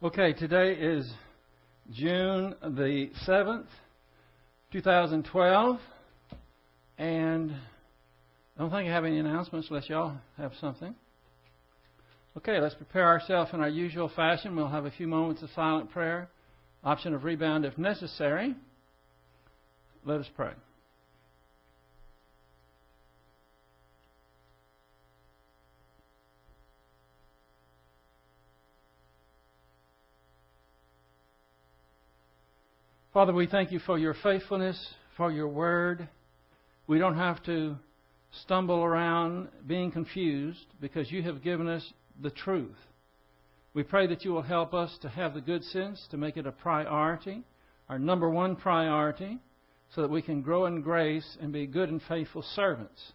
Okay, today is June the 7th, 2012, and I don't think I have any announcements unless y'all have something. Okay, let's prepare ourselves in our usual fashion. We'll have a few moments of silent prayer, option of rebound if necessary. Let us pray. Father, we thank you for your faithfulness, for your word. We don't have to stumble around being confused because you have given us the truth. We pray that you will help us to have the good sense to make it a priority, our number one priority, so that we can grow in grace and be good and faithful servants.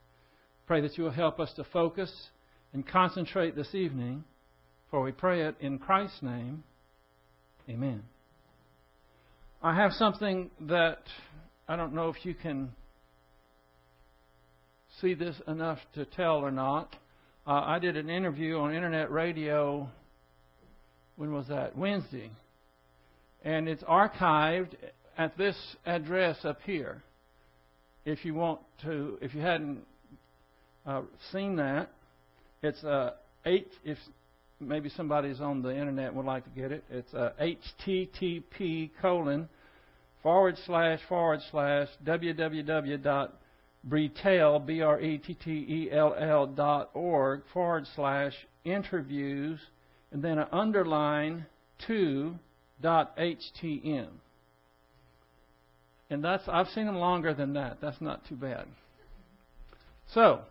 Pray that you will help us to focus and concentrate this evening, for we pray it in Christ's name. Amen. I have something that I don't know if you can see this enough to tell or not. Uh, I did an interview on internet radio. When was that? Wednesday. And it's archived at this address up here. If you want to, if you hadn't uh, seen that, it's uh, eight. If maybe somebody's on the internet would like to get it. It's uh, http colon forward slash forward slash www.brettell, B-R-E-T-T-E-L-L dot org forward slash interviews and then an underline two dot htm. And that's I've seen them longer than that. That's not too bad. So,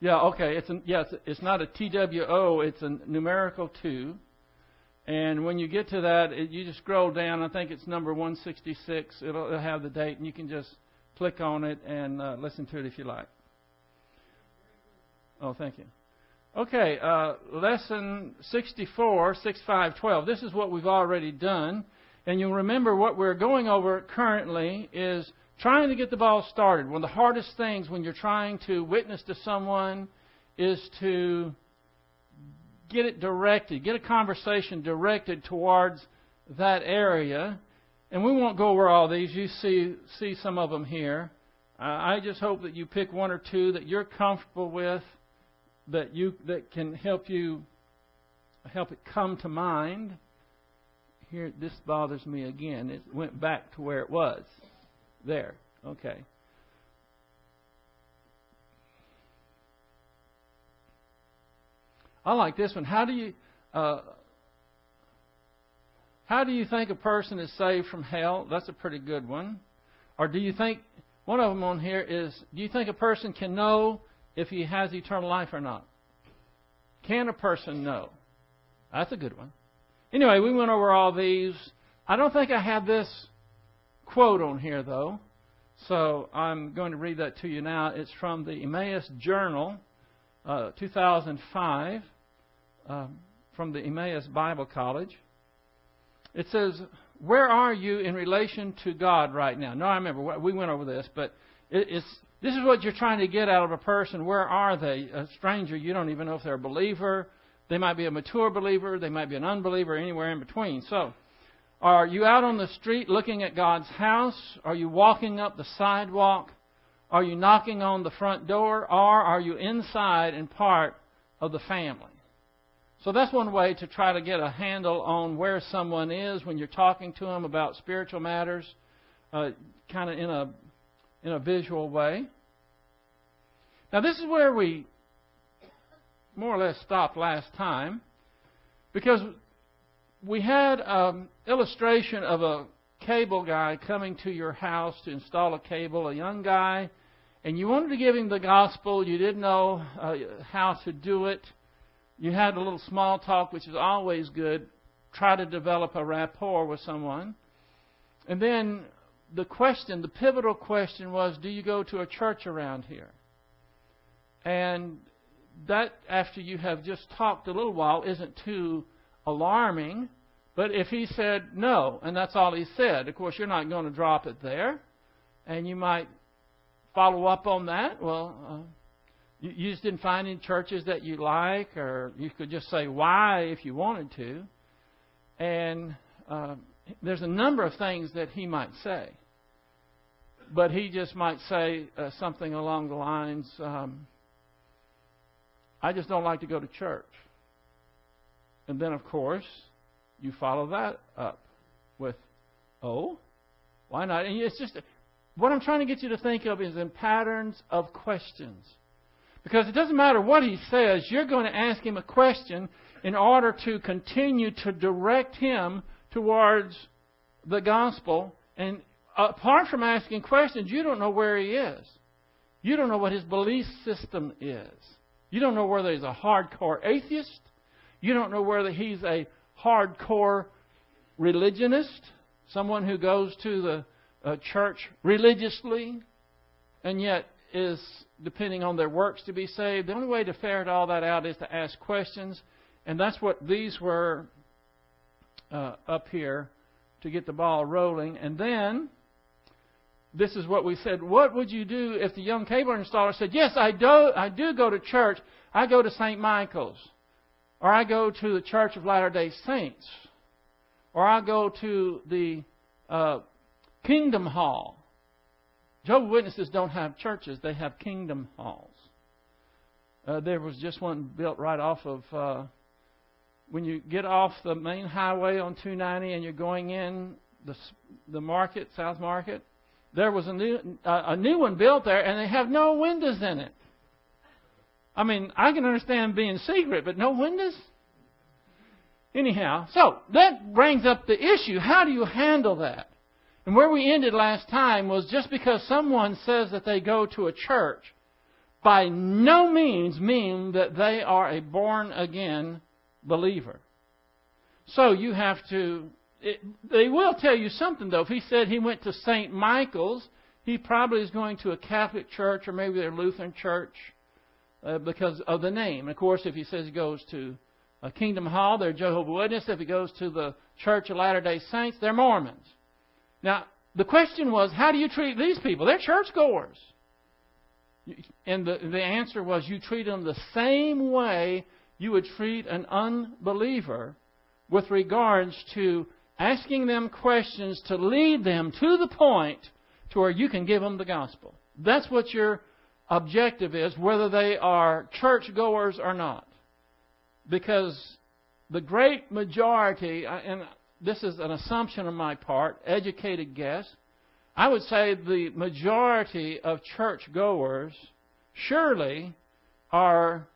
Yeah, okay. It's an, yeah, it's, it's not a TWO. It's a numerical two. And when you get to that, it, you just scroll down. I think it's number 166. It'll, it'll have the date, and you can just click on it and uh, listen to it if you like. Oh, thank you. Okay, uh, lesson 64, 6512. This is what we've already done. And you'll remember what we're going over currently is trying to get the ball started. One of the hardest things when you're trying to witness to someone is to get it directed, get a conversation directed towards that area. And we won't go over all these. You see, see some of them here. Uh, I just hope that you pick one or two that you're comfortable with, that you that can help you help it come to mind. Here, this bothers me again. It went back to where it was. There. Okay. I like this one. How do you uh, how do you think a person is saved from hell? That's a pretty good one. Or do you think one of them on here is do you think a person can know if he has eternal life or not? Can a person know? That's a good one. Anyway, we went over all these. I don't think I had this quote on here, though. So I'm going to read that to you now. It's from the Emmaus Journal, uh, 2005, um, from the Emmaus Bible College. It says, Where are you in relation to God right now? No, I remember, we went over this, but it's, this is what you're trying to get out of a person. Where are they? A stranger, you don't even know if they're a believer. They might be a mature believer, they might be an unbeliever, anywhere in between. So, are you out on the street looking at God's house? Are you walking up the sidewalk? Are you knocking on the front door? Or are you inside and part of the family? So that's one way to try to get a handle on where someone is when you're talking to them about spiritual matters, uh, kind of in a in a visual way. Now this is where we more or less stopped last time, because we had an illustration of a cable guy coming to your house to install a cable, a young guy, and you wanted to give him the gospel. You didn't know uh, how to do it. You had a little small talk, which is always good. Try to develop a rapport with someone. And then the question, the pivotal question was, do you go to a church around here? And that, after you have just talked a little while, isn't too alarming. But if he said no, and that's all he said, of course, you're not going to drop it there. And you might follow up on that. Well, uh, You, just didn't find any churches that you like, or you could just say why if you wanted to. And uh, there's a number of things that he might say. But he just might say uh, something along the lines um, I just don't like to go to church. And then, of course, you follow that up with, oh, why not? And it's just what I'm trying to get you to think of is in patterns of questions. Because it doesn't matter what he says, you're going to ask him a question in order to continue to direct him towards the gospel. And apart from asking questions, you don't know where he is. You don't know what his belief system is. You don't know whether he's a hardcore atheist. You don't know whether he's a hardcore religionist, someone who goes to the uh, church religiously and yet is depending on their works to be saved. The only way to ferret all that out is to ask questions. And that's what these were uh, up here to get the ball rolling. And then, this is what we said. What would you do if the young cable installer said, Yes, I do, I do go to church. I go to St. Michael's. Or I go to the Church of Latter day Saints. Or I go to the uh, Kingdom Hall. Jehovah's Witnesses don't have churches, they have kingdom halls. Uh, there was just one built right off of uh, when you get off the main highway on 290 and you're going in the the market, South Market. There was a new uh, a new one built there, and they have no windows in it. I mean, I can understand being secret, but no windows. Anyhow, so that brings up the issue: how do you handle that? And where we ended last time was just because someone says that they go to a church, by no means mean that they are a born again believer. So you have to. It, they will tell you something though. If he said he went to St. Michael's, he probably is going to a Catholic church or maybe their Lutheran church uh, because of the name. And Of course, if he says he goes to a Kingdom Hall, they're Jehovah's Witnesses. If he goes to the Church of Latter Day Saints, they're Mormons. Now, the question was, how do you treat these people? They're churchgoers. And the, the answer was, you treat them the same way you would treat an unbeliever with regards to asking them questions to lead them to the point to where you can give them the gospel. That's what your objective is, whether they are churchgoers or not. Because the great majority, and this is an assumption on my part, educated guess. I would say the majority of churchgoers surely are,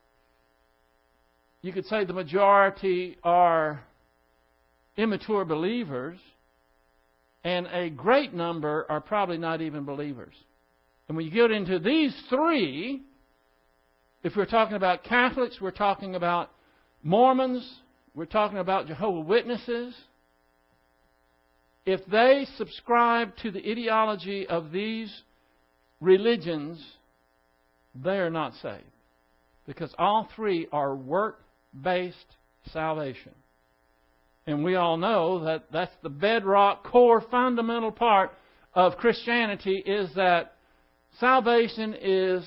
you could say the majority are immature believers, and a great number are probably not even believers. And when you get into these three, if we're talking about Catholics, we're talking about Mormons, we're talking about Jehovah's Witnesses, if they subscribe to the ideology of these religions, they are not saved. Because all three are work based salvation. And we all know that that's the bedrock, core, fundamental part of Christianity is that salvation is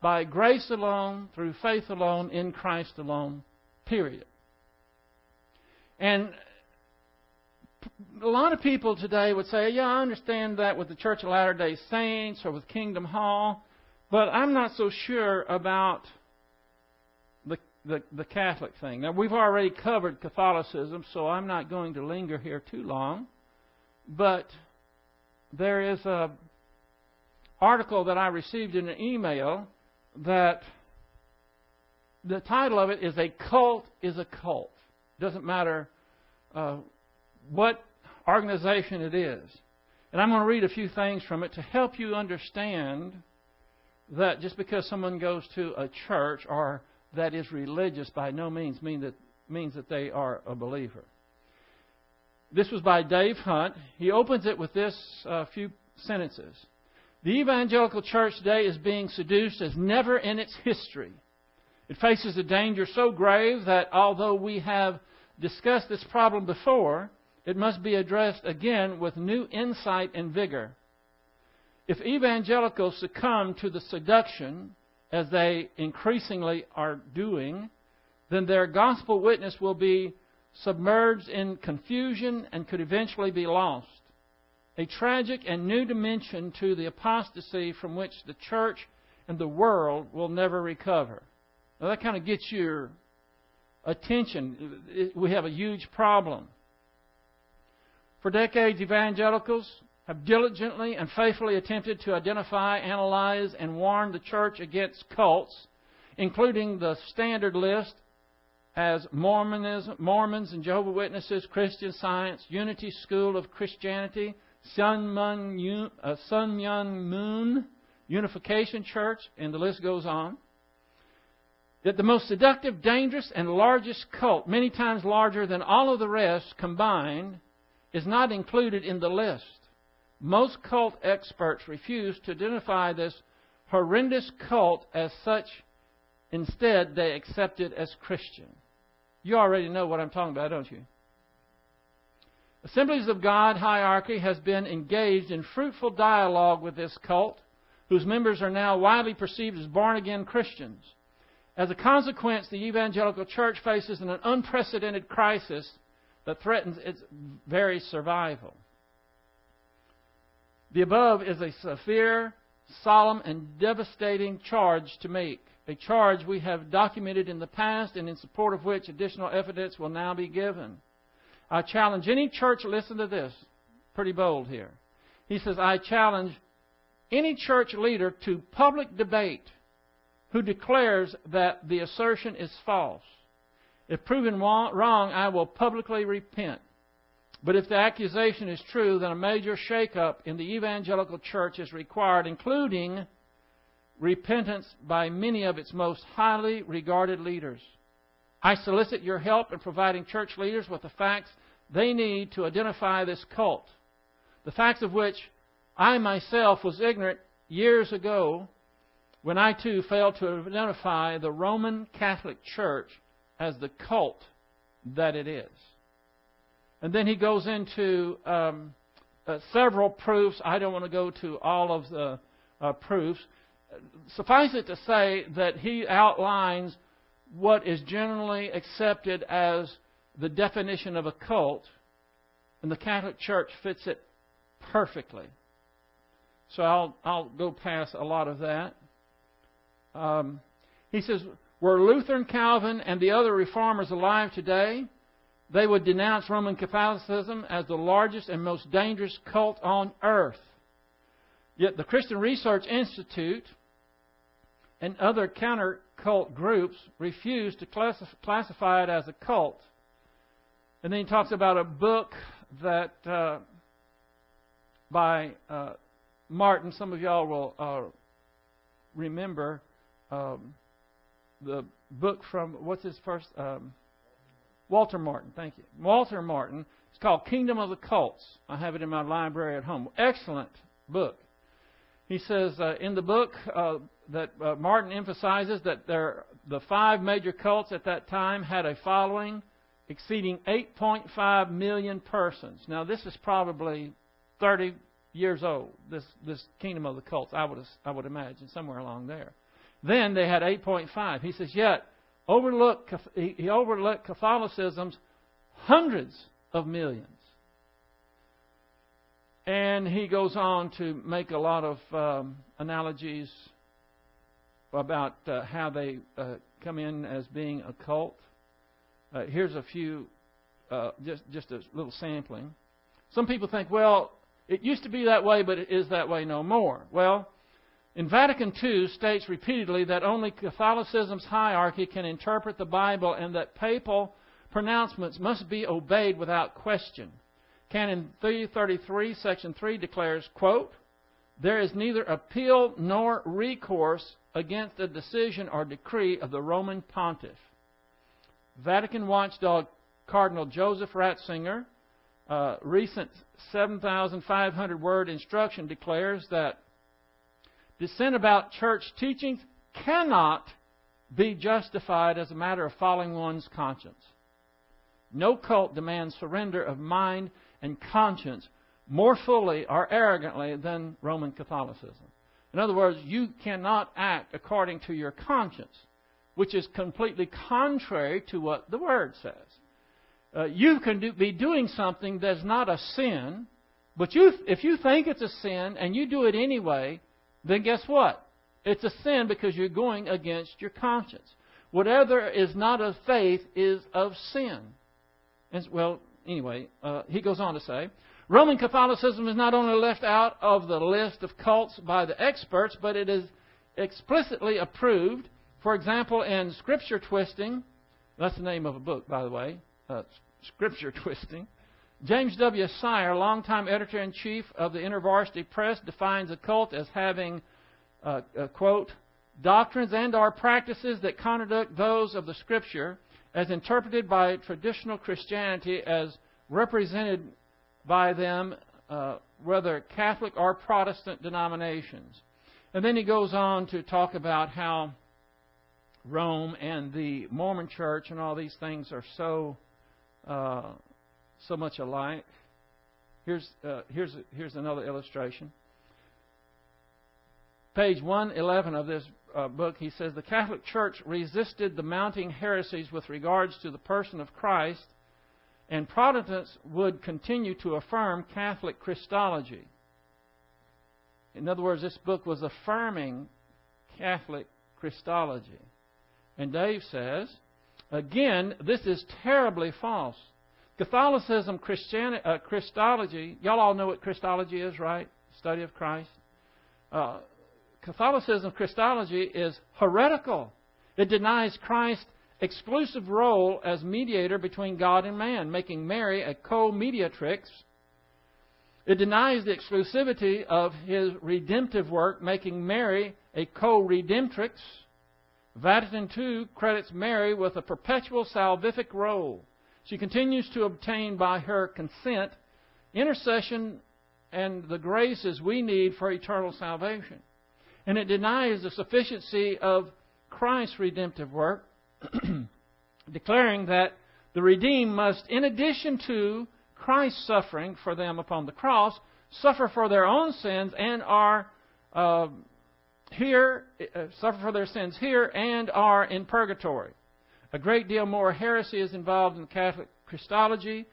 by grace alone, through faith alone, in Christ alone, period. And a lot of people today would say, yeah, I understand that with the Church of Latter day Saints or with Kingdom Hall, but I'm not so sure about the, the, the Catholic thing. Now, we've already covered Catholicism, so I'm not going to linger here too long. But there is a article that I received in an email that the title of it is A Cult is a Cult. Doesn't matter uh, what organization it is. And I'm going to read a few things from it to help you understand that just because someone goes to a church or that is religious by no means mean that, means that they are a believer. This was by Dave Hunt. He opens it with this uh, few sentences. The evangelical church today is being seduced as never in its history. It faces a danger so grave that although we have discussed this problem before, it must be addressed again with new insight and vigor. If evangelicals succumb to the seduction as they increasingly are doing, then their gospel witness will be submerged in confusion and could eventually be lost. A tragic and new dimension to the apostasy from which the church and the world will never recover. Now that kind of gets your attention. We have a huge problem. For decades, evangelicals have diligently and faithfully attempted to identify, analyze, and warn the church against cults, including the standard list as Mormonism, Mormons and Jehovah Witnesses, Christian Science, Unity School of Christianity, Sun Myung, uh, Moon, Unification Church, and the list goes on. That the most seductive, dangerous, and largest cult, many times larger than all of the rest combined, is not included in the list. Most cult experts refuse to identify this horrendous cult as such. Instead, they accept it as Christian. You already know what I'm talking about, don't you? Assemblies of God hierarchy has been engaged in fruitful dialogue with this cult, whose members are now widely perceived as born again Christians. As a consequence, the evangelical church faces an unprecedented crisis that threatens its very survival. The above is a severe, solemn, and devastating charge to make a charge we have documented in the past and in support of which additional evidence will now be given. I challenge any church, listen to this, pretty bold here. He says, I challenge any church leader to public debate who declares that the assertion is false. If proven wrong, I will publicly repent. But if the accusation is true, then a major shakeup in the evangelical church is required, including repentance by many of its most highly regarded leaders. I solicit your help in providing church leaders with the facts they need to identify this cult, the facts of which I myself was ignorant years ago when I too failed to identify the Roman Catholic Church as the cult that it is. And then he goes into um, uh, several proofs. I don't want to go to all of the uh, proofs suffice it to say that he outlines what is generally accepted as the definition of a cult, and the Catholic Church fits it perfectly. So I'll, I'll go past a lot of that. Um, he says, Were Luther and Calvin and the other reformers alive today, they would denounce Roman Catholicism as the largest and most dangerous cult on earth. Yet the Christian Research Institute and other counter cult groups refuse to classify it as a cult. And then he talks about a book that uh, by uh, Martin. Some of y'all will uh, remember um, the book from what's his first um, Walter Martin. Thank you, Walter Martin. It's called Kingdom of the Cults. I have it in my library at home. Excellent book. He says uh, in the book uh, that uh, Martin emphasizes that there, the five major cults at that time had a following exceeding 8.5 million persons. Now, this is probably 30 years old. This this kingdom of the cults, I would I would imagine somewhere along there. Then they had 8.5. He says, yet overlook he overlooked Catholicism's hundreds of millions. And he goes on to make a lot of um, analogies about uh, how they uh, come in as being a cult. Uh, here's a few, uh, just just a little sampling. Some people think, well, it used to be that way, but it is that way no more. Well, in Vatican II states repeatedly that only Catholicism's hierarchy can interpret the Bible and that papal pronouncements must be obeyed without question. Canon 333, Section 3 declares, quote, There is neither appeal nor recourse against a decision or decree of the Roman pontiff. Vatican watchdog Cardinal Joseph Ratzinger, uh, recent 7,500 word instruction declares that dissent about church teachings cannot be justified as a matter of following one's conscience. No cult demands surrender of mind and conscience more fully or arrogantly than Roman Catholicism. In other words, you cannot act according to your conscience, which is completely contrary to what the Word says. Uh, you can do, be doing something that's not a sin, but you, if you think it's a sin and you do it anyway, then guess what? It's a sin because you're going against your conscience. Whatever is not of faith is of sin. And, well, anyway, uh, he goes on to say Roman Catholicism is not only left out of the list of cults by the experts, but it is explicitly approved. For example, in Scripture Twisting, that's the name of a book, by the way, uh, Scripture Twisting. James W. Sire, longtime editor in chief of the InterVarsity Press, defines a cult as having, uh, uh, quote, doctrines and or practices that contradict those of the Scripture as interpreted by traditional Christianity as represented by them, uh, whether Catholic or Protestant denominations. And then he goes on to talk about how Rome and the Mormon Church and all these things are so uh, so much alike. Here's uh, here's here's another illustration. Page 111 of this uh, book, he says the Catholic Church resisted the mounting heresies with regards to the person of Christ and Protestants would continue to affirm Catholic Christology. In other words, this book was affirming Catholic Christology. And Dave says, again, this is terribly false. Catholicism, Christian, uh, Christology, y'all all know what Christology is, right? Study of Christ. Uh, Catholicism, Christology is heretical. It denies Christ's exclusive role as mediator between God and man, making Mary a co mediatrix. It denies the exclusivity of his redemptive work, making Mary a co redemptrix. Vatican II credits Mary with a perpetual salvific role. She continues to obtain by her consent intercession and the graces we need for eternal salvation. And it denies the sufficiency of Christ's redemptive work, declaring that the redeemed must, in addition to Christ's suffering for them upon the cross, suffer for their own sins and are uh, here, uh, suffer for their sins here and are in purgatory. A great deal more heresy is involved in Catholic Christology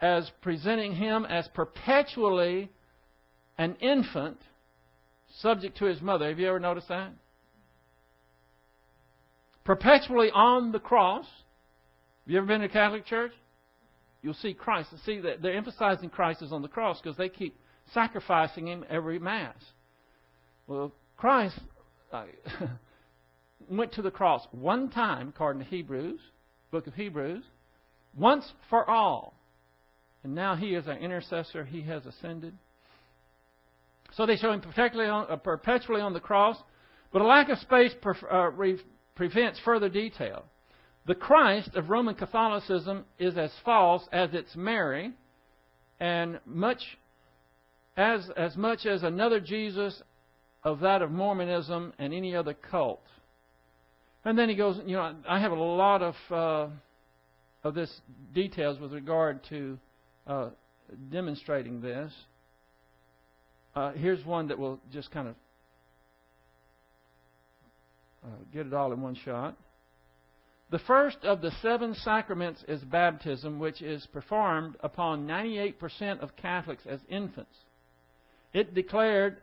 as presenting him as perpetually an infant subject to his mother. Have you ever noticed that? perpetually on the cross. Have you ever been to a Catholic church? You'll see Christ. And see that they're emphasizing Christ is on the cross because they keep sacrificing him every Mass. Well, Christ uh, went to the cross one time, according to Hebrews, book of Hebrews, once for all. And now he is our intercessor. He has ascended. So they show him perpetually on, uh, perpetually on the cross. But a lack of space uh, prevents further detail. The Christ of Roman Catholicism is as false as its Mary, and much as as much as another Jesus of that of Mormonism and any other cult. And then he goes, you know, I have a lot of uh, of this details with regard to uh, demonstrating this. Uh, here's one that will just kind of uh, get it all in one shot. The first of the seven sacraments is baptism, which is performed upon 98% of Catholics as infants. It declared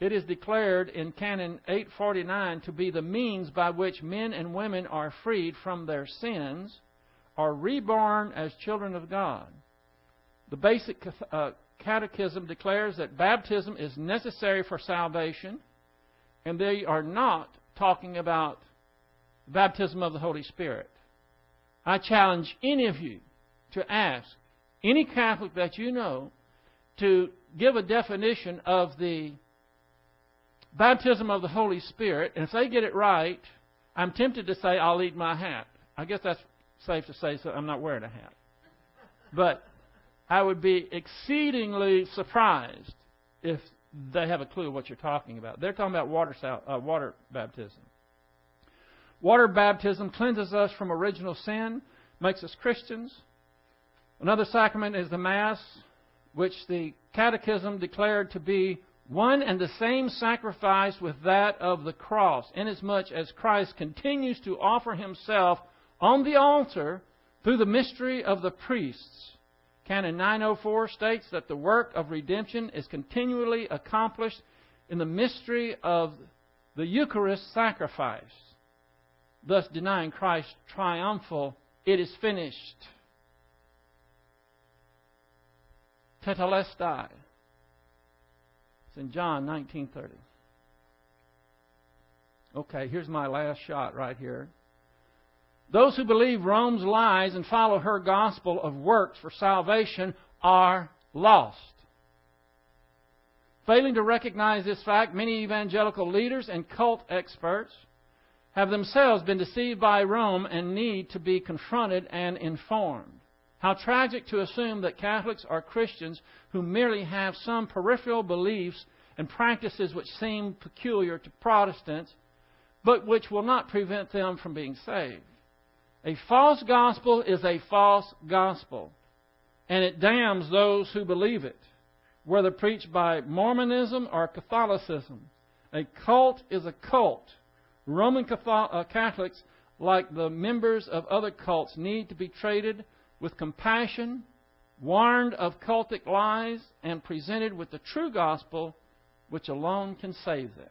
it is declared in Canon 849 to be the means by which men and women are freed from their sins, are reborn as children of God. The basic uh, catechism declares that baptism is necessary for salvation, and they are not talking about baptism of the Holy Spirit. I challenge any of you to ask any Catholic that you know to give a definition of the baptism of the Holy Spirit, and if they get it right, I'm tempted to say I'll eat my hat. I guess that's safe to say, so I'm not wearing a hat. But I would be exceedingly surprised if they have a clue what you're talking about. They're talking about water, uh, water baptism. Water baptism cleanses us from original sin, makes us Christians. Another sacrament is the Mass, which the Catechism declared to be one and the same sacrifice with that of the cross, inasmuch as Christ continues to offer himself on the altar through the mystery of the priests. Canon 904 states that the work of redemption is continually accomplished in the mystery of the Eucharist sacrifice, thus denying Christ's triumphal, it is finished. Tetelestai. It's in John 19:30. Okay, here's my last shot right here. Those who believe Rome's lies and follow her gospel of works for salvation are lost. Failing to recognize this fact, many evangelical leaders and cult experts have themselves been deceived by Rome and need to be confronted and informed. How tragic to assume that Catholics are Christians who merely have some peripheral beliefs and practices which seem peculiar to Protestants, but which will not prevent them from being saved. A false gospel is a false gospel, and it damns those who believe it, whether preached by Mormonism or Catholicism. A cult is a cult. Roman uh, Catholics, like the members of other cults, need to be treated with compassion, warned of cultic lies, and presented with the true gospel which alone can save them.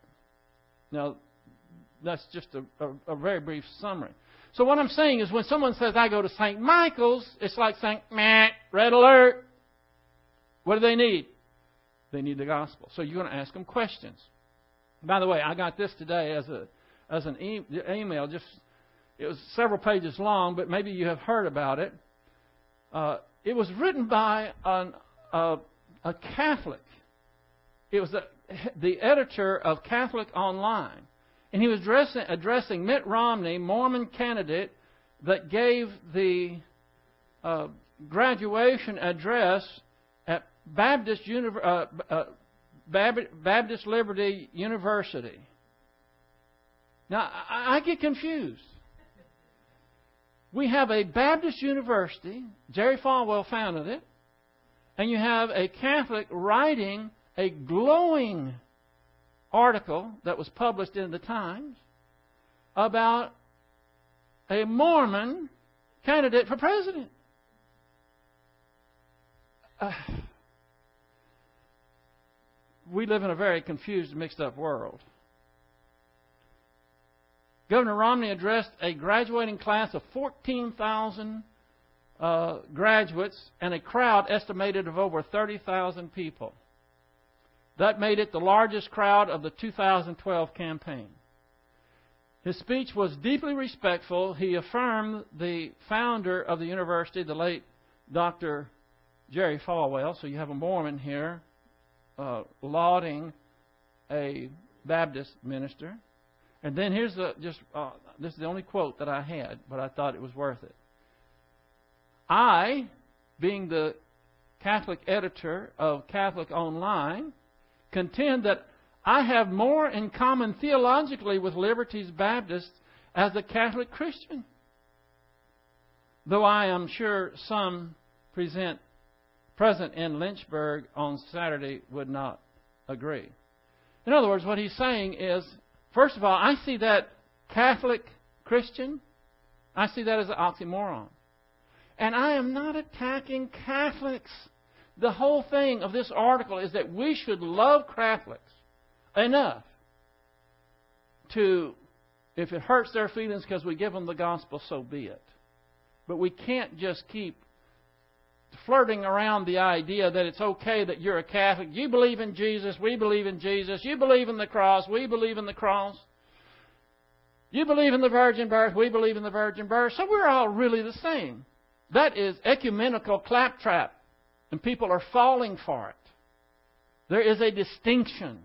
Now, that's just a, a, a very brief summary. So what I'm saying is when someone says, I go to St. Michael's, it's like saying, meh, red alert. What do they need? They need the gospel. So you're going to ask them questions. By the way, I got this today as a as an e- email. Just it was several pages long, but maybe you have heard about it. Uh, it was written by an, a Catholic. It was the editor of Catholic Online. And he was addressing, addressing Mitt Romney, Mormon candidate, that gave the uh, graduation address at Baptist, uh, uh, Baptist Liberty University. Now, I, I get confused. We have a Baptist university, Jerry Falwell founded it, and you have a Catholic writing a glowing article that was published in the Times about a Mormon candidate for president. Uh, we live in a very confused, mixed up world. Governor Romney addressed a graduating class of 14,000 uh, graduates and a crowd estimated of over 30,000 people. That made it the largest crowd of the 2012 campaign. His speech was deeply respectful. He affirmed the founder of the university, the late Dr. Jerry Falwell. So you have a Mormon here uh, lauding a Baptist minister. And then here's the just uh, this is the only quote that I had, but I thought it was worth it. I, being the Catholic editor of Catholic Online, contend that I have more in common theologically with Liberty's Baptists as a Catholic Christian. Though I am sure some present, present in Lynchburg on Saturday would not agree. In other words, what he's saying is, first of all, I see that Catholic Christian, I see that as an oxymoron. And I am not attacking Catholics. The whole thing of this article is that we should love Catholics enough to, if it hurts their feelings because we give them the gospel, so be it. But we can't just keep flirting around the idea that it's okay that you're a Catholic. You believe in Jesus, we believe in Jesus. You believe in the cross, we believe in the cross. You believe in the virgin birth, we believe in the virgin birth. So we're all really the same. That is ecumenical claptrap and people are falling for it. There is a distinction.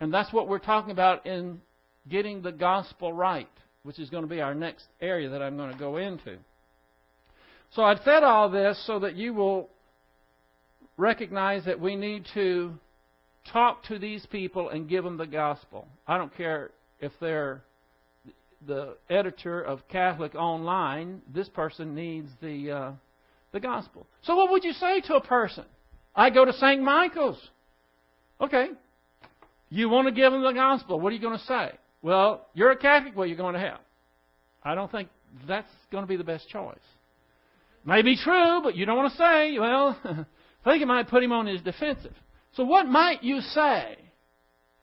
And that's what we're talking about in getting the gospel right, which is going to be our next area that I'm going to go into. So I've said all this so that you will recognize that we need to talk to these people and give them the gospel. I don't care if they're the editor of Catholic Online. This person needs the uh, the gospel. So, what would you say to a person? I go to St. Michael's. Okay. You want to give them the gospel. What are you going to say? Well, you're a Catholic. Well, you're going to have? I don't think that's going to be the best choice. May be true, but you don't want to say, well, I think it might put him on his defensive. So what might you say?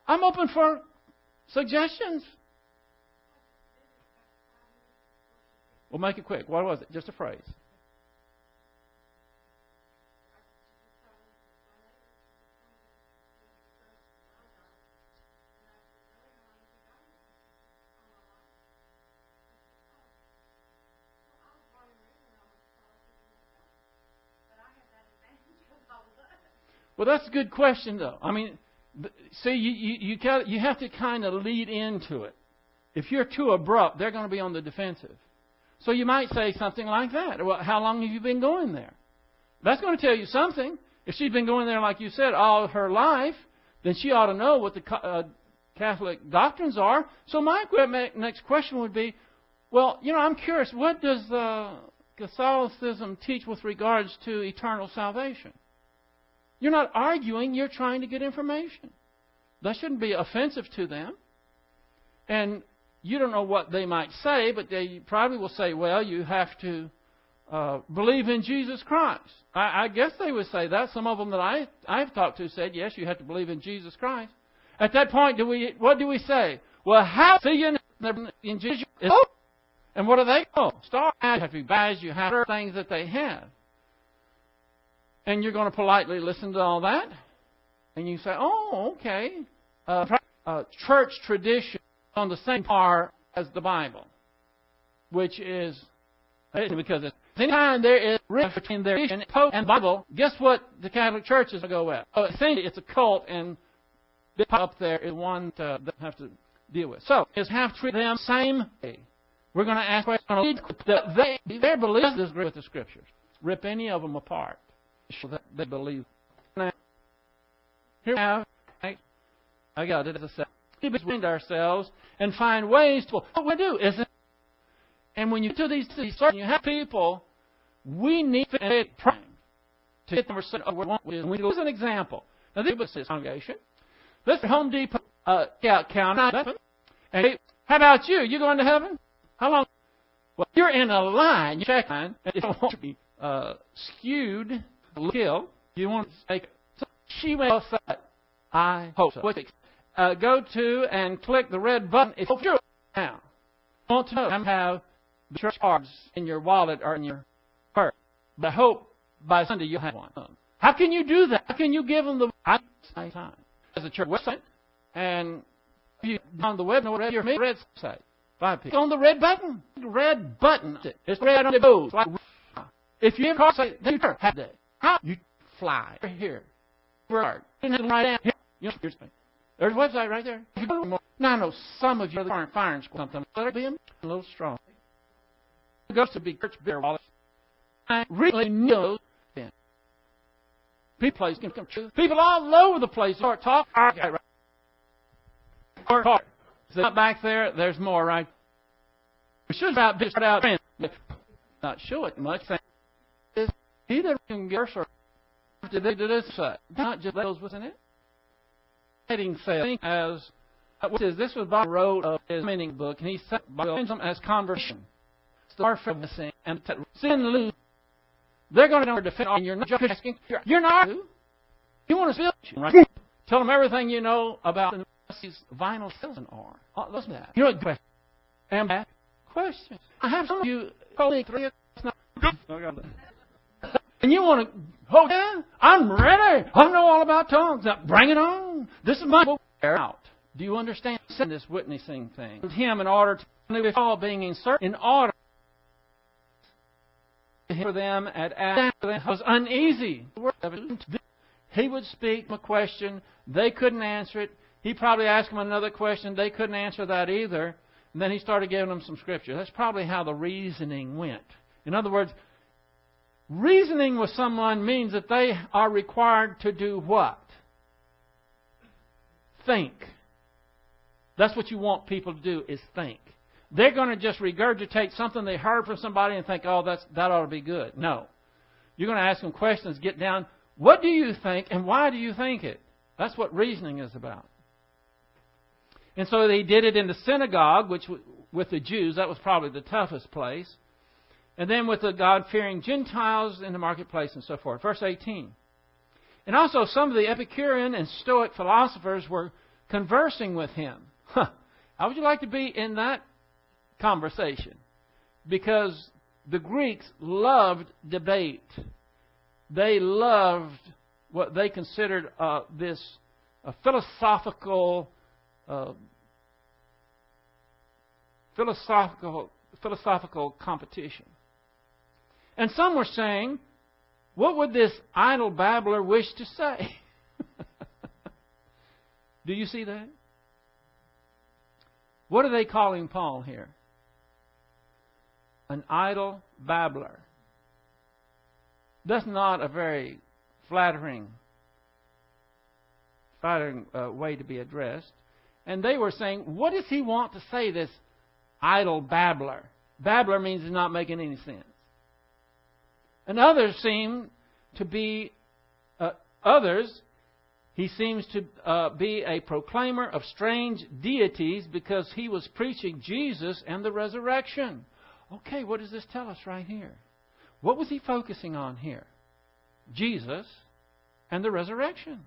I'm open for suggestions. We'll make it quick. What was it? Just a phrase. Well, that's a good question, though. I mean, see, you you you, got, you have to kind of lead into it. If you're too abrupt, they're going to be on the defensive. So you might say something like that. Well, how long have you been going there? That's going to tell you something. If she's been going there, like you said, all her life, then she ought to know what the uh, Catholic doctrines are. So my next question would be, well, you know, I'm curious. What does uh, Catholicism teach with regards to eternal salvation? You're not arguing, you're trying to get information. That shouldn't be offensive to them. And you don't know what they might say, but they probably will say, well, you have to uh, believe in Jesus Christ. I, I guess they would say that. Some of them that I, I've talked to said, yes, you have to believe in Jesus Christ. At that point, do we, what do we say? Well, how see you in, Jesus? And what do they go? Star, you have to be baptized, you have things that they have. And you're going to politely listen to all that. And you say, oh, okay. Uh, uh, church tradition on the same par as the Bible, which is because anytime there is rift between their tradition and Bible, guess what the Catholic Church is going to go with? Oh, it's a cult, and up there is one to, that have to deal with. So, is have treat them same way. We're going to ask questions that they their beliefs disagree with the Scriptures. Rip any of them apart that they believe. Now, here we have, I got it as a set. We between ourselves and find ways to what we do, isn't? And when you do these things, you have people, we need to time to get them what we want. And we as an example. Now, this is congregation. This is Home Depot, uh, yeah. And how about you? You going to heaven? How long? Well, you're in a line, you check line, and you don't want to be uh, skewed kill. You want to take so she may say, I hope so. Uh, go to and click the red button if you're now. Want to know have the church cards in your wallet or in your purse. But I hope by Sunday you'll have one. How can you do that? How can you give them the same time? As a church website, and you on the web, whatever your red site. Five people. On the red button. Red button. It's red on the boat. If you have ever say, then you have that. How you fly right here? Right down here. You know, here's There's a website right there. Now I know some of you aren't firing something. Let it be a little strong. It goes to be church beer wallet. I really know then. People can come true. People all over the place start talking. Okay, right. Or talk. So not back there. There's more, right? We should about start out. Not show it much. He that get or they do this say? Not just those within it. Heading says as uh, which is this was Bob wrote of his meaning book, and he said them as conversion. Start from sin and sin lose. They're going to defend and you're not just asking. You're not. You want to speak, right? Tell them everything you know about these vinyl citizen are. Oh, listen to that. You know what question? Am I question? I have some of you colleagues three. And you want to, oh yeah, I'm ready. I know all about tongues. Now, bring it on. This is my. Out. Do you understand this witnessing thing? Him in order to all being inserted in order for them at It was uneasy. He would speak a question, they couldn't answer it. He probably asked them another question, they couldn't answer that either. And then he started giving them some scripture. That's probably how the reasoning went. In other words, Reasoning with someone means that they are required to do what? Think. That's what you want people to do is think. They're going to just regurgitate something they heard from somebody and think, oh, that's, that ought to be good. No. You're going to ask them questions, get down. What do you think and why do you think it? That's what reasoning is about. And so they did it in the synagogue, which with the Jews, that was probably the toughest place. And then with the God fearing Gentiles in the marketplace and so forth. Verse 18. And also, some of the Epicurean and Stoic philosophers were conversing with him. How would you like to be in that conversation? Because the Greeks loved debate. They loved what they considered uh, this uh, philosophical, uh, philosophical, philosophical competition. And some were saying, what would this idle babbler wish to say? Do you see that? What are they calling Paul here? An idle babbler. That's not a very flattering, flattering uh, way to be addressed. And they were saying, what does he want to say, this idle babbler? Babbler means he's not making any sense. And others seem to be, uh, others, he seems to uh, be a proclaimer of strange deities because he was preaching Jesus and the resurrection. Okay, what does this tell us right here? What was he focusing on here? Jesus and the resurrection.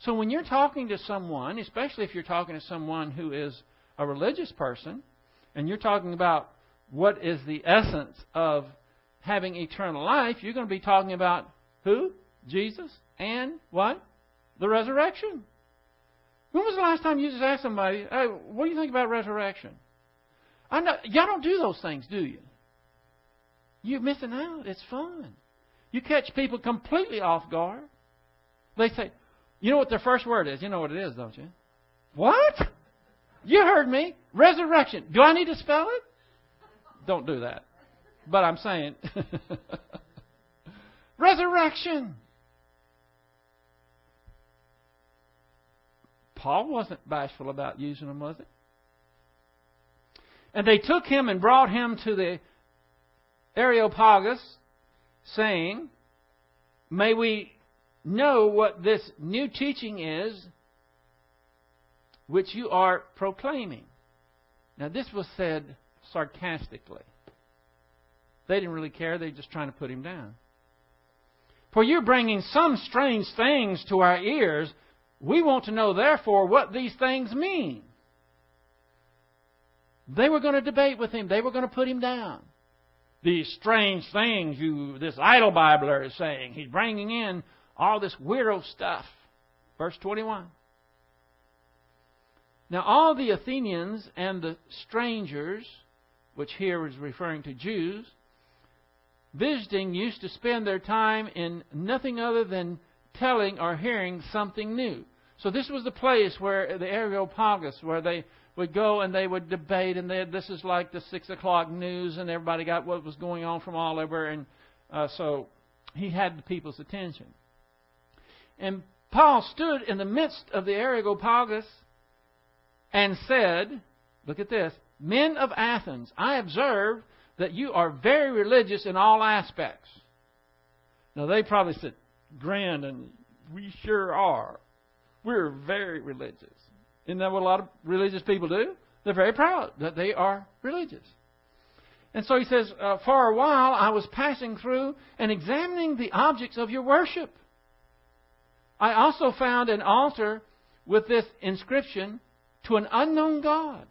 So when you're talking to someone, especially if you're talking to someone who is a religious person, and you're talking about what is the essence of having eternal life, you're going to be talking about who? Jesus and what? The resurrection. When was the last time you just asked somebody, hey, what do you think about resurrection? I know y'all don't do those things, do you? You're missing out. It's fun. You catch people completely off guard. They say, you know what their first word is? You know what it is, don't you? What? You heard me. Resurrection. Do I need to spell it? Don't do that. But I'm saying resurrection. Paul wasn't bashful about using them, was it? And they took him and brought him to the Areopagus, saying, May we know what this new teaching is which you are proclaiming. Now, this was said sarcastically. They didn't really care, they were just trying to put him down. For you're bringing some strange things to our ears. We want to know, therefore, what these things mean. They were going to debate with him. They were going to put him down. These strange things you, this idle Bibler is saying. He's bringing in all this weirdo stuff. Verse 21. Now, all the Athenians and the strangers, which here is referring to Jews, visiting used to spend their time in nothing other than telling or hearing something new. So this was the place where the Areopagus, where they would go and they would debate, and they, this is like the six o'clock news, and everybody got what was going on from all over, and uh, so he had the people's attention. And Paul stood in the midst of the Areopagus and said, "Look at this, men of Athens, I observe that you are very religious in all aspects. Now, they probably said, grinned, and we sure are. We're very religious. Isn't that what a lot of religious people do? They're very proud that they are religious. And so he says, uh, For a while I was passing through and examining the objects of your worship. I also found an altar with this inscription to an unknown God.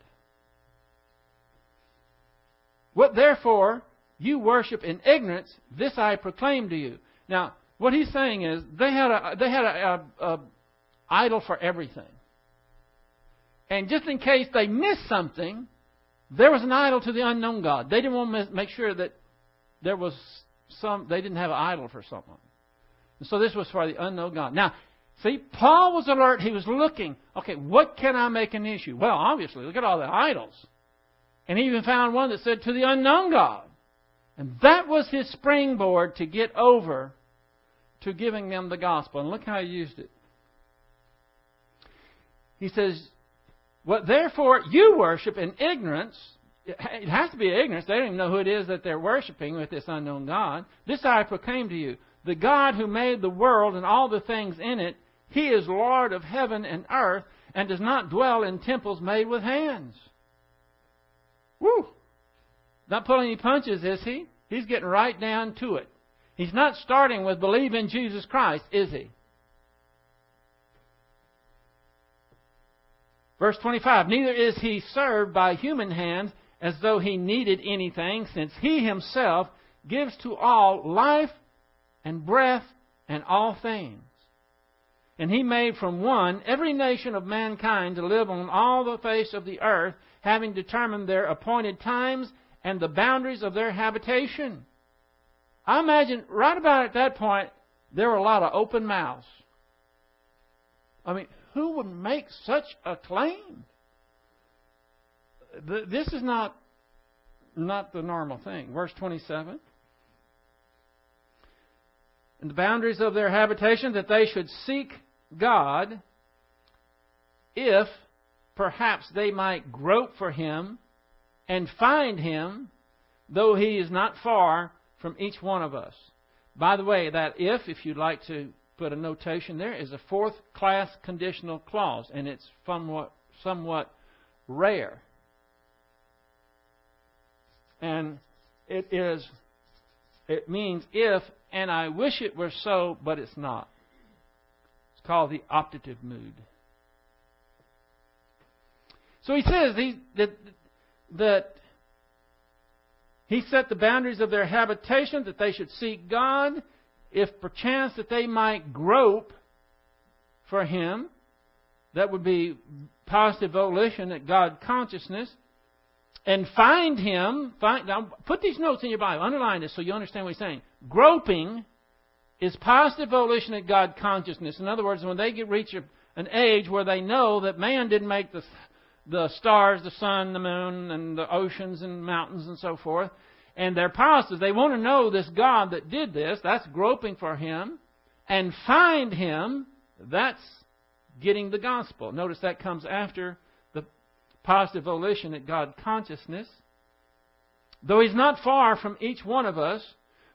What therefore you worship in ignorance, this I proclaim to you. Now, what he's saying is they had a they had a, a, a idol for everything, and just in case they missed something, there was an idol to the unknown God. They didn't want to make sure that there was some. They didn't have an idol for someone, and so this was for the unknown God. Now, see, Paul was alert. He was looking. Okay, what can I make an issue? Well, obviously, look at all the idols. And he even found one that said, to the unknown God. And that was his springboard to get over to giving them the gospel. And look how he used it. He says, What therefore you worship in ignorance, it has to be ignorance. They don't even know who it is that they're worshiping with this unknown God. This I proclaim to you. The God who made the world and all the things in it, He is Lord of heaven and earth and does not dwell in temples made with hands. Woo! Not pulling any punches, is he? He's getting right down to it. He's not starting with believe in Jesus Christ, is he? Verse 25 Neither is he served by human hands as though he needed anything, since he himself gives to all life and breath and all things. And he made from one every nation of mankind to live on all the face of the earth, having determined their appointed times and the boundaries of their habitation. I imagine right about at that point, there were a lot of open mouths. I mean, who would make such a claim? This is not, not the normal thing. Verse 27 and the boundaries of their habitation, that they should seek God, if perhaps they might grope for Him and find Him, though He is not far from each one of us. By the way, that if, if you'd like to put a notation there, is a fourth class conditional clause, and it's somewhat, somewhat rare. And it is it means if, and I wish it were so, but it's not. It's called the optative mood. So he says he, that, that he set the boundaries of their habitation, that they should seek God, if perchance that they might grope for Him. That would be positive volition, that God consciousness and find him. Find, now, put these notes in your Bible. Underline this so you understand what he's saying. Groping is positive volition at God consciousness. In other words, when they get reach an age where they know that man didn't make the the stars, the sun, the moon, and the oceans and mountains and so forth, and they're positive. They want to know this God that did this. That's groping for Him, and find Him. That's getting the gospel. Notice that comes after positive volition at God consciousness. Though He's not far from each one of us,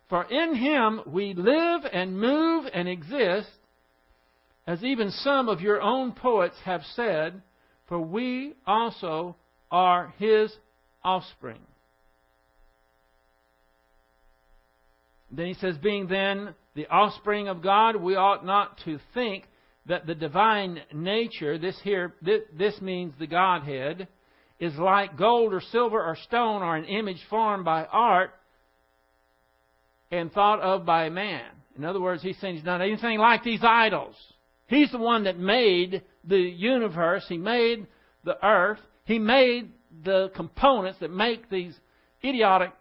for in Him we live and move and exist, as even some of your own poets have said, for we also are His offspring. Then he says, being then the offspring of God, we ought not to think that the divine nature, this here, this means the Godhead, is like gold or silver or stone or an image formed by art and thought of by man. In other words, he's saying he's not anything like these idols. He's the one that made the universe. He made the earth. He made the components that make these idiotic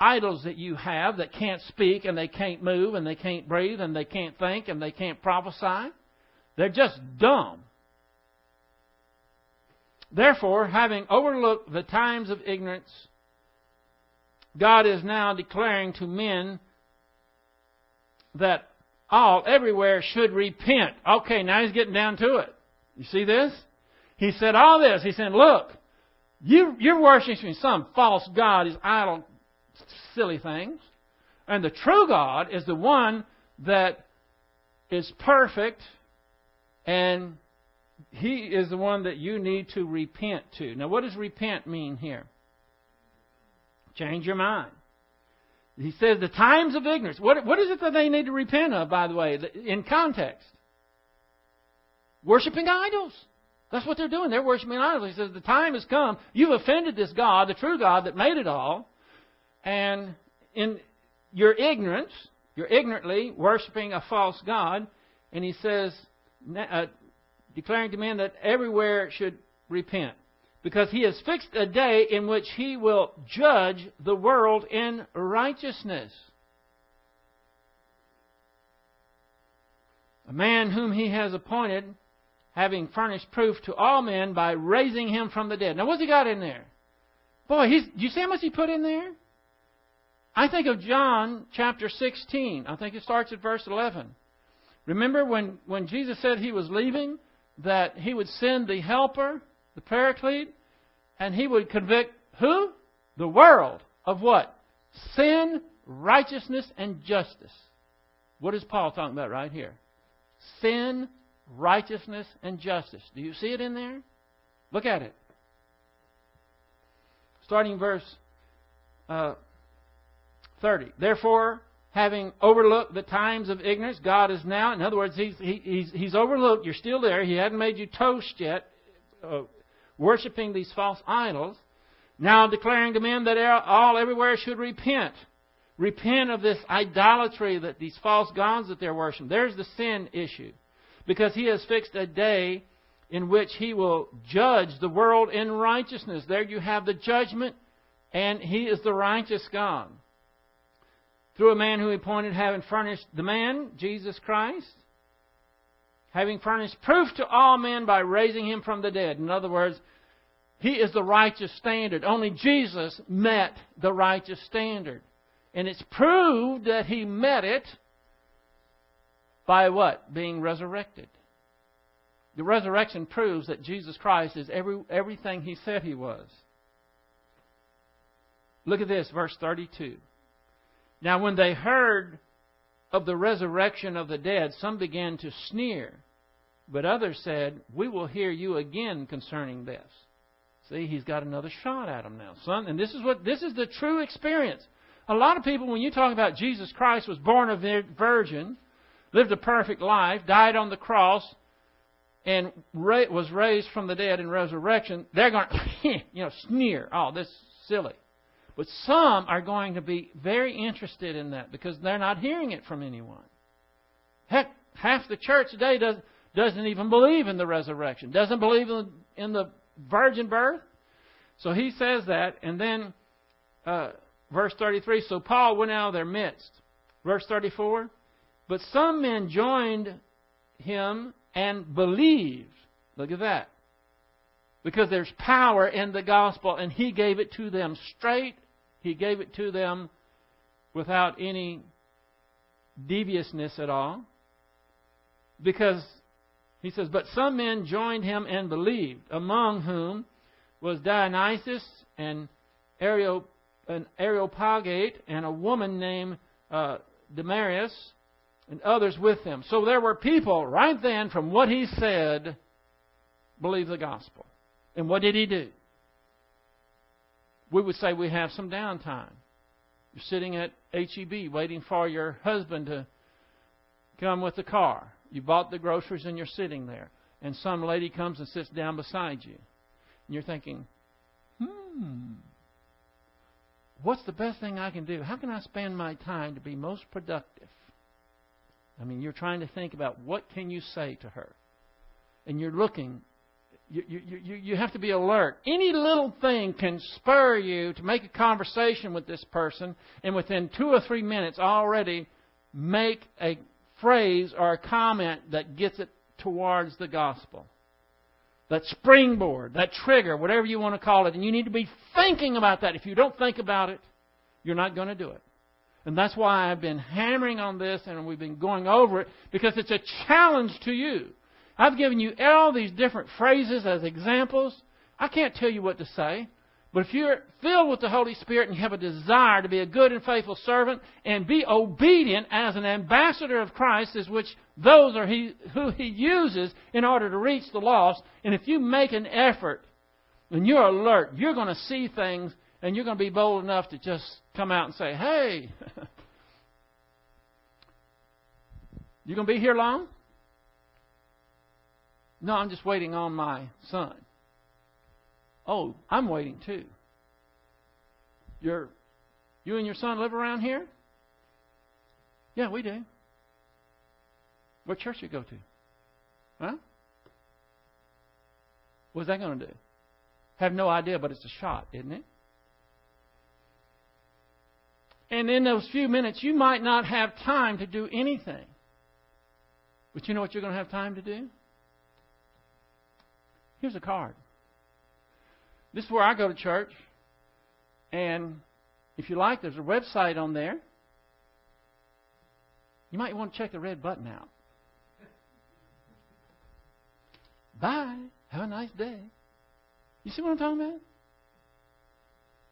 idols that you have that can't speak and they can't move and they can't breathe and they can't think and they can't prophesy. They're just dumb. Therefore, having overlooked the times of ignorance, God is now declaring to men that all, everywhere, should repent. Okay, now he's getting down to it. You see this? He said all this. He said, look, you, you're worshiping some false God, these idol, silly things. And the true God is the one that is perfect and he is the one that you need to repent to. Now, what does repent mean here? Change your mind. He says the times of ignorance. What, what is it that they need to repent of, by the way, in context? Worshipping idols. That's what they're doing. They're worshiping idols. He says the time has come. You've offended this God, the true God that made it all. And in your ignorance, you're ignorantly worshiping a false God. And he says, uh, declaring to men that everywhere should repent. Because he has fixed a day in which he will judge the world in righteousness. A man whom he has appointed, having furnished proof to all men by raising him from the dead. Now, what's he got in there? Boy, he's, do you see how much he put in there? I think of John chapter 16. I think it starts at verse 11. Remember when, when Jesus said he was leaving, that he would send the helper, the paraclete, and he would convict who? The world of what? Sin, righteousness, and justice. What is Paul talking about right here? Sin, righteousness, and justice. Do you see it in there? Look at it. Starting verse uh, 30. Therefore, having overlooked the times of ignorance, God is now, in other words, he's, he, he's, he's overlooked, you're still there, He hadn't made you toast yet, uh, worshiping these false idols. Now declaring to men that all everywhere should repent. Repent of this idolatry that these false gods that they're worshiping. There's the sin issue. Because he has fixed a day in which he will judge the world in righteousness. There you have the judgment, and he is the righteous God. Through a man who he appointed, having furnished the man, Jesus Christ, having furnished proof to all men by raising him from the dead. In other words, he is the righteous standard. Only Jesus met the righteous standard. And it's proved that he met it by what? Being resurrected. The resurrection proves that Jesus Christ is every, everything he said he was. Look at this, verse 32. Now, when they heard of the resurrection of the dead, some began to sneer, but others said, We will hear you again concerning this. See, he's got another shot at him now, son. And this is what this is the true experience. A lot of people, when you talk about Jesus Christ was born of a virgin, lived a perfect life, died on the cross, and was raised from the dead in resurrection, they're going to, you know, sneer. Oh, this is silly. But some are going to be very interested in that because they're not hearing it from anyone. Heck, half the church today does, doesn't even believe in the resurrection, doesn't believe in, in the virgin birth. So he says that, and then uh, verse 33 so Paul went out of their midst. Verse 34 But some men joined him and believed. Look at that. Because there's power in the gospel, and he gave it to them straight. He gave it to them without any deviousness at all. Because he says, But some men joined him and believed, among whom was Dionysius and an Areopagite and a woman named uh, Damaris and others with them. So there were people right then from what he said believe the gospel. And what did he do? We would say we have some downtime. You're sitting at HEB waiting for your husband to come with the car. You bought the groceries and you're sitting there. And some lady comes and sits down beside you. And you're thinking, hmm, what's the best thing I can do? How can I spend my time to be most productive? I mean, you're trying to think about what can you say to her. And you're looking you, you, you, you have to be alert. Any little thing can spur you to make a conversation with this person, and within two or three minutes already make a phrase or a comment that gets it towards the gospel. That springboard, that trigger, whatever you want to call it. And you need to be thinking about that. If you don't think about it, you're not going to do it. And that's why I've been hammering on this and we've been going over it because it's a challenge to you. I've given you all these different phrases as examples. I can't tell you what to say. But if you're filled with the Holy Spirit and you have a desire to be a good and faithful servant and be obedient as an ambassador of Christ, is which those are he, who He uses in order to reach the lost, and if you make an effort and you're alert, you're going to see things and you're going to be bold enough to just come out and say, hey, you going to be here long? No, I'm just waiting on my son. Oh, I'm waiting too. Your, you and your son live around here? Yeah, we do. What church you go to? Huh? What's that going to do? Have no idea, but it's a shot, isn't it? And in those few minutes, you might not have time to do anything. But you know what you're going to have time to do? Here's a card. This is where I go to church. And if you like, there's a website on there. You might want to check the red button out. Bye. Have a nice day. You see what I'm talking about?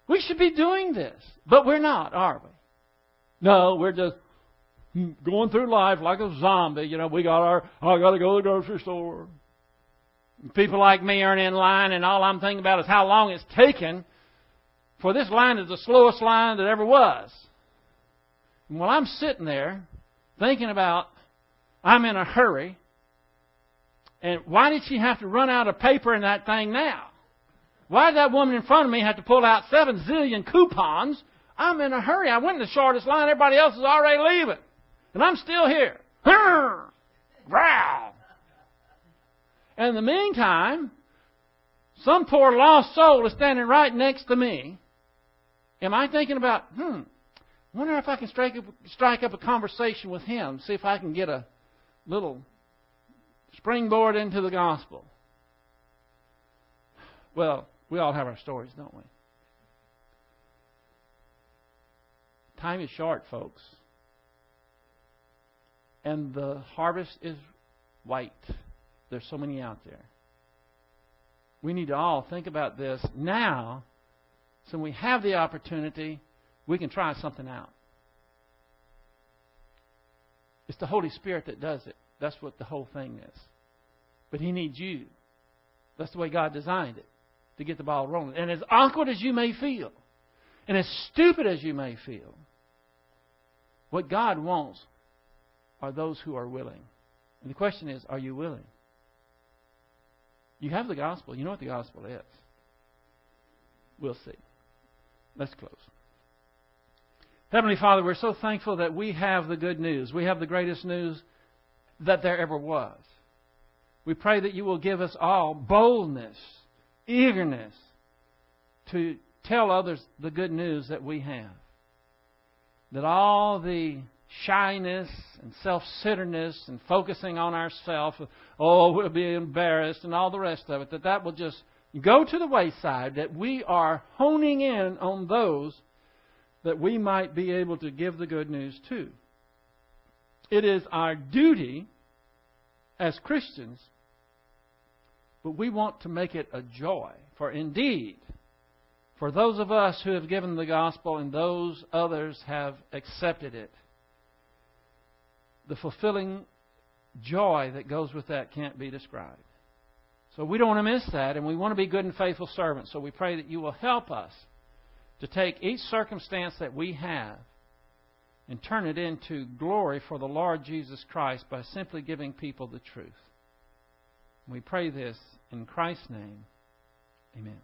We should be doing this, but we're not, are we? No, we're just going through life like a zombie. You know, we got our, I got to go to the grocery store. People like me aren't in line, and all I'm thinking about is how long it's taken for this line is the slowest line that ever was. And while I'm sitting there thinking about I'm in a hurry, and why did she have to run out of paper in that thing now? Why did that woman in front of me have to pull out seven zillion coupons? I'm in a hurry. I went in the shortest line. Everybody else is already leaving. And I'm still here. Growl. And in the meantime, some poor lost soul is standing right next to me. Am I thinking about, hmm, wonder if I can strike up, strike up a conversation with him, see if I can get a little springboard into the gospel? Well, we all have our stories, don't we? Time is short, folks. And the harvest is white. There's so many out there. We need to all think about this now so when we have the opportunity, we can try something out. It's the Holy Spirit that does it. That's what the whole thing is. But He needs you. That's the way God designed it to get the ball rolling. And as awkward as you may feel, and as stupid as you may feel, what God wants are those who are willing. And the question is, are you willing? You have the gospel. You know what the gospel is. We'll see. Let's close. Heavenly Father, we're so thankful that we have the good news. We have the greatest news that there ever was. We pray that you will give us all boldness, eagerness to tell others the good news that we have. That all the shyness and self centeredness and focusing on ourselves, oh, we'll be embarrassed and all the rest of it, that that will just go to the wayside, that we are honing in on those that we might be able to give the good news to. It is our duty as Christians, but we want to make it a joy. For indeed, for those of us who have given the gospel and those others have accepted it, the fulfilling joy that goes with that can't be described. So we don't want to miss that, and we want to be good and faithful servants. So we pray that you will help us to take each circumstance that we have and turn it into glory for the Lord Jesus Christ by simply giving people the truth. We pray this in Christ's name. Amen.